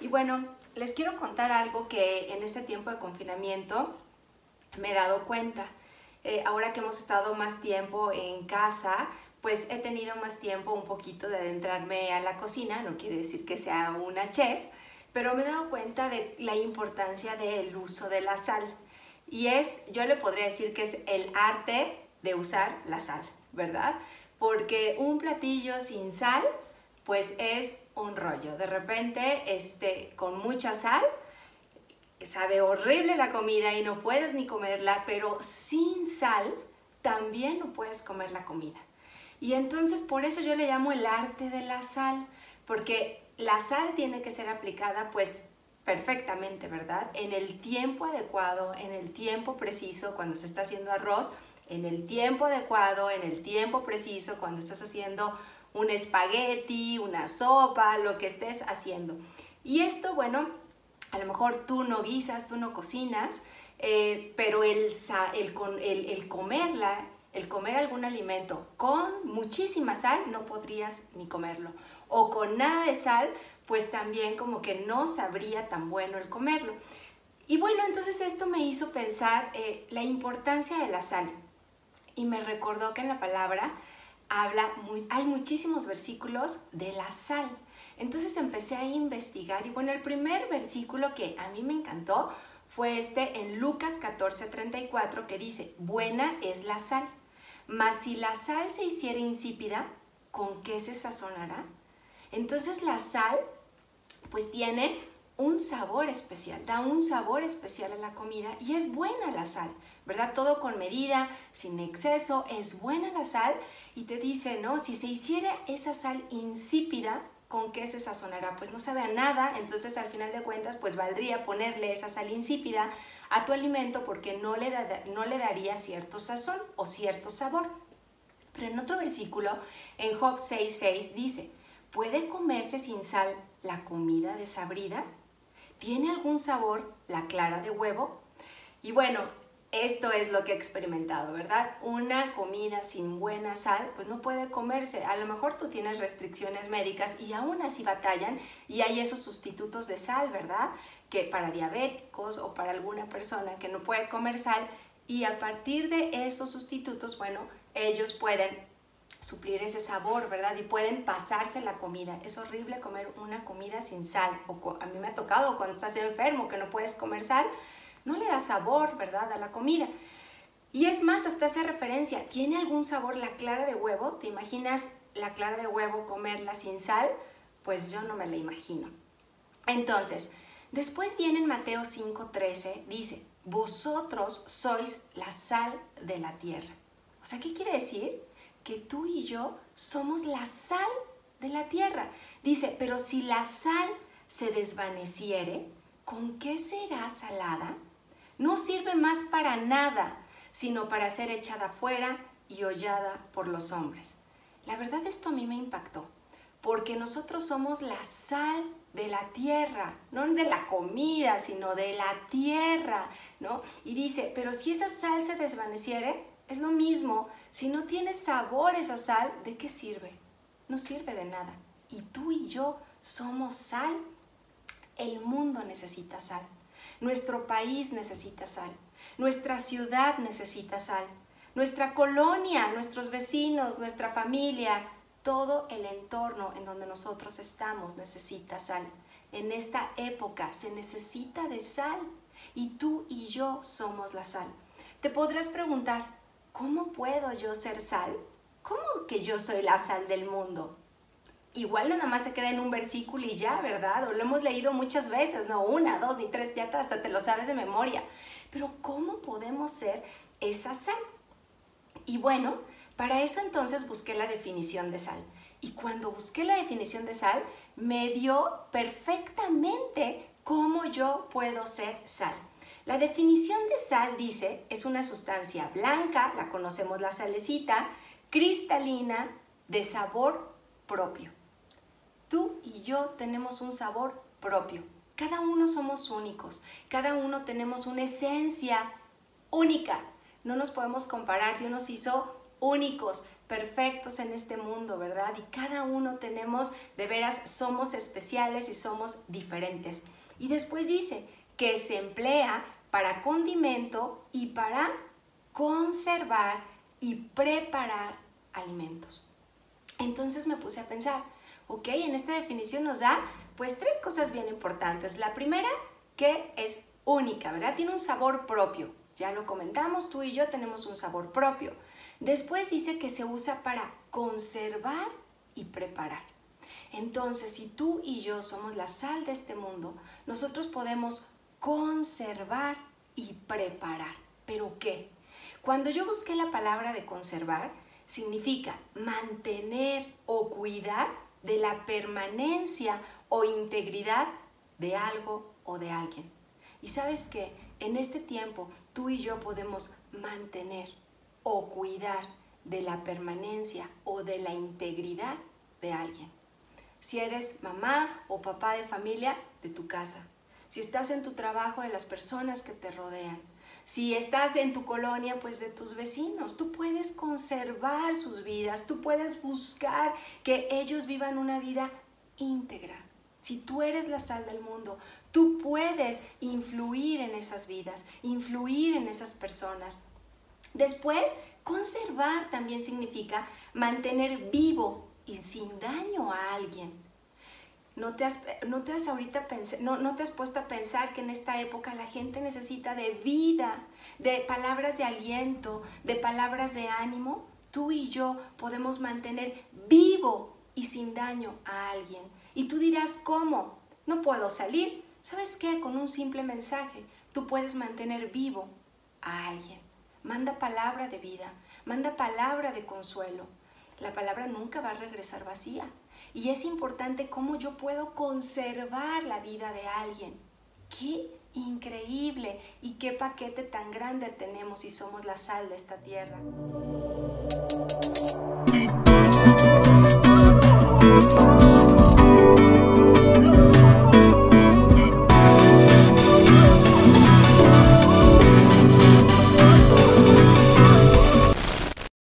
Y bueno, les quiero contar algo que en este tiempo de confinamiento me he dado cuenta. Eh, ahora que hemos estado más tiempo en casa, pues he tenido más tiempo un poquito de adentrarme a la cocina, no quiere decir que sea una chef, pero me he dado cuenta de la importancia del uso de la sal. Y es, yo le podría decir que es el arte de usar la sal, ¿verdad? Porque un platillo sin sal, pues es un rollo. De repente, este, con mucha sal, sabe horrible la comida y no puedes ni comerla, pero sin sal también no puedes comer la comida. Y entonces por eso yo le llamo el arte de la sal, porque la sal tiene que ser aplicada pues perfectamente, ¿verdad? En el tiempo adecuado, en el tiempo preciso, cuando se está haciendo arroz, en el tiempo adecuado, en el tiempo preciso, cuando estás haciendo un espagueti, una sopa, lo que estés haciendo. Y esto, bueno, a lo mejor tú no guisas, tú no cocinas, eh, pero el, el, el, comerla, el comer algún alimento con muchísima sal, no podrías ni comerlo. O con nada de sal, pues también como que no sabría tan bueno el comerlo. Y bueno, entonces esto me hizo pensar eh, la importancia de la sal. Y me recordó que en la palabra habla, hay muchísimos versículos de la sal. Entonces empecé a investigar y bueno, el primer versículo que a mí me encantó fue este en Lucas 14:34 que dice, buena es la sal, mas si la sal se hiciera insípida, ¿con qué se sazonará? Entonces la sal pues tiene un sabor especial, da un sabor especial a la comida y es buena la sal, ¿verdad? Todo con medida, sin exceso, es buena la sal y te dice, ¿no? Si se hiciera esa sal insípida, ¿con qué se sazonará? Pues no sabe a nada, entonces al final de cuentas pues valdría ponerle esa sal insípida a tu alimento porque no le, no le daría cierto sazón o cierto sabor. Pero en otro versículo, en Job 6.6 dice, ¿puede comerse sin sal la comida desabrida? ¿Tiene algún sabor la clara de huevo? Y bueno, esto es lo que he experimentado, ¿verdad? Una comida sin buena sal, pues no puede comerse. A lo mejor tú tienes restricciones médicas y aún así batallan y hay esos sustitutos de sal, ¿verdad? Que para diabéticos o para alguna persona que no puede comer sal y a partir de esos sustitutos, bueno, ellos pueden suplir ese sabor, ¿verdad? Y pueden pasarse la comida. Es horrible comer una comida sin sal. O a mí me ha tocado cuando estás enfermo que no puedes comer sal, no le da sabor, ¿verdad? A la comida. Y es más, hasta hace referencia, ¿tiene algún sabor la clara de huevo? ¿Te imaginas la clara de huevo comerla sin sal? Pues yo no me la imagino. Entonces, después viene en Mateo 5:13, dice, vosotros sois la sal de la tierra. O sea, ¿qué quiere decir? que tú y yo somos la sal de la tierra. Dice, pero si la sal se desvaneciere, ¿con qué será salada? No sirve más para nada, sino para ser echada fuera y hollada por los hombres. La verdad esto a mí me impactó, porque nosotros somos la sal de la tierra, no de la comida, sino de la tierra, ¿no? Y dice, pero si esa sal se desvaneciere, es lo mismo, si no tiene sabor esa sal, ¿de qué sirve? No sirve de nada. Y tú y yo somos sal. El mundo necesita sal. Nuestro país necesita sal. Nuestra ciudad necesita sal. Nuestra colonia, nuestros vecinos, nuestra familia, todo el entorno en donde nosotros estamos necesita sal. En esta época se necesita de sal y tú y yo somos la sal. Te podrás preguntar, ¿cómo puedo yo ser sal? ¿Cómo que yo soy la sal del mundo? Igual nada más se queda en un versículo y ya, ¿verdad? O lo hemos leído muchas veces, no una, dos ni tres, ya hasta te lo sabes de memoria. Pero ¿cómo podemos ser esa sal? Y bueno, para eso entonces busqué la definición de sal. Y cuando busqué la definición de sal, me dio perfectamente cómo yo puedo ser sal. La definición de sal dice, es una sustancia blanca, la conocemos la salecita, cristalina, de sabor propio. Tú y yo tenemos un sabor propio. Cada uno somos únicos, cada uno tenemos una esencia única. No nos podemos comparar, Dios nos hizo únicos, perfectos en este mundo, ¿verdad? Y cada uno tenemos, de veras, somos especiales y somos diferentes. Y después dice que se emplea para condimento y para conservar y preparar alimentos. Entonces me puse a pensar, ok, en esta definición nos da pues tres cosas bien importantes. La primera, que es única, ¿verdad? Tiene un sabor propio. Ya lo comentamos, tú y yo tenemos un sabor propio. Después dice que se usa para conservar y preparar. Entonces, si tú y yo somos la sal de este mundo, nosotros podemos conservar y preparar. ¿Pero qué? Cuando yo busqué la palabra de conservar, significa mantener o cuidar de la permanencia o integridad de algo o de alguien. Y sabes que en este tiempo tú y yo podemos mantener o cuidar de la permanencia o de la integridad de alguien. Si eres mamá o papá de familia, de tu casa. Si estás en tu trabajo, de las personas que te rodean. Si estás en tu colonia, pues de tus vecinos. Tú puedes conservar sus vidas, tú puedes buscar que ellos vivan una vida íntegra. Si tú eres la sal del mundo, tú puedes influir en esas vidas, influir en esas personas. Después, conservar también significa mantener vivo y sin daño a alguien. ¿No te has, no te has ahorita no, no te has puesto a pensar que en esta época la gente necesita de vida, de palabras de aliento, de palabras de ánimo? Tú y yo podemos mantener vivo y sin daño a alguien. Y tú dirás, ¿cómo? No puedo salir. ¿Sabes qué? Con un simple mensaje tú puedes mantener vivo a alguien. Manda palabra de vida, manda palabra de consuelo. La palabra nunca va a regresar vacía. Y es importante cómo yo puedo conservar la vida de alguien. ¡Qué increíble! Y qué paquete tan grande tenemos y somos la sal de esta tierra.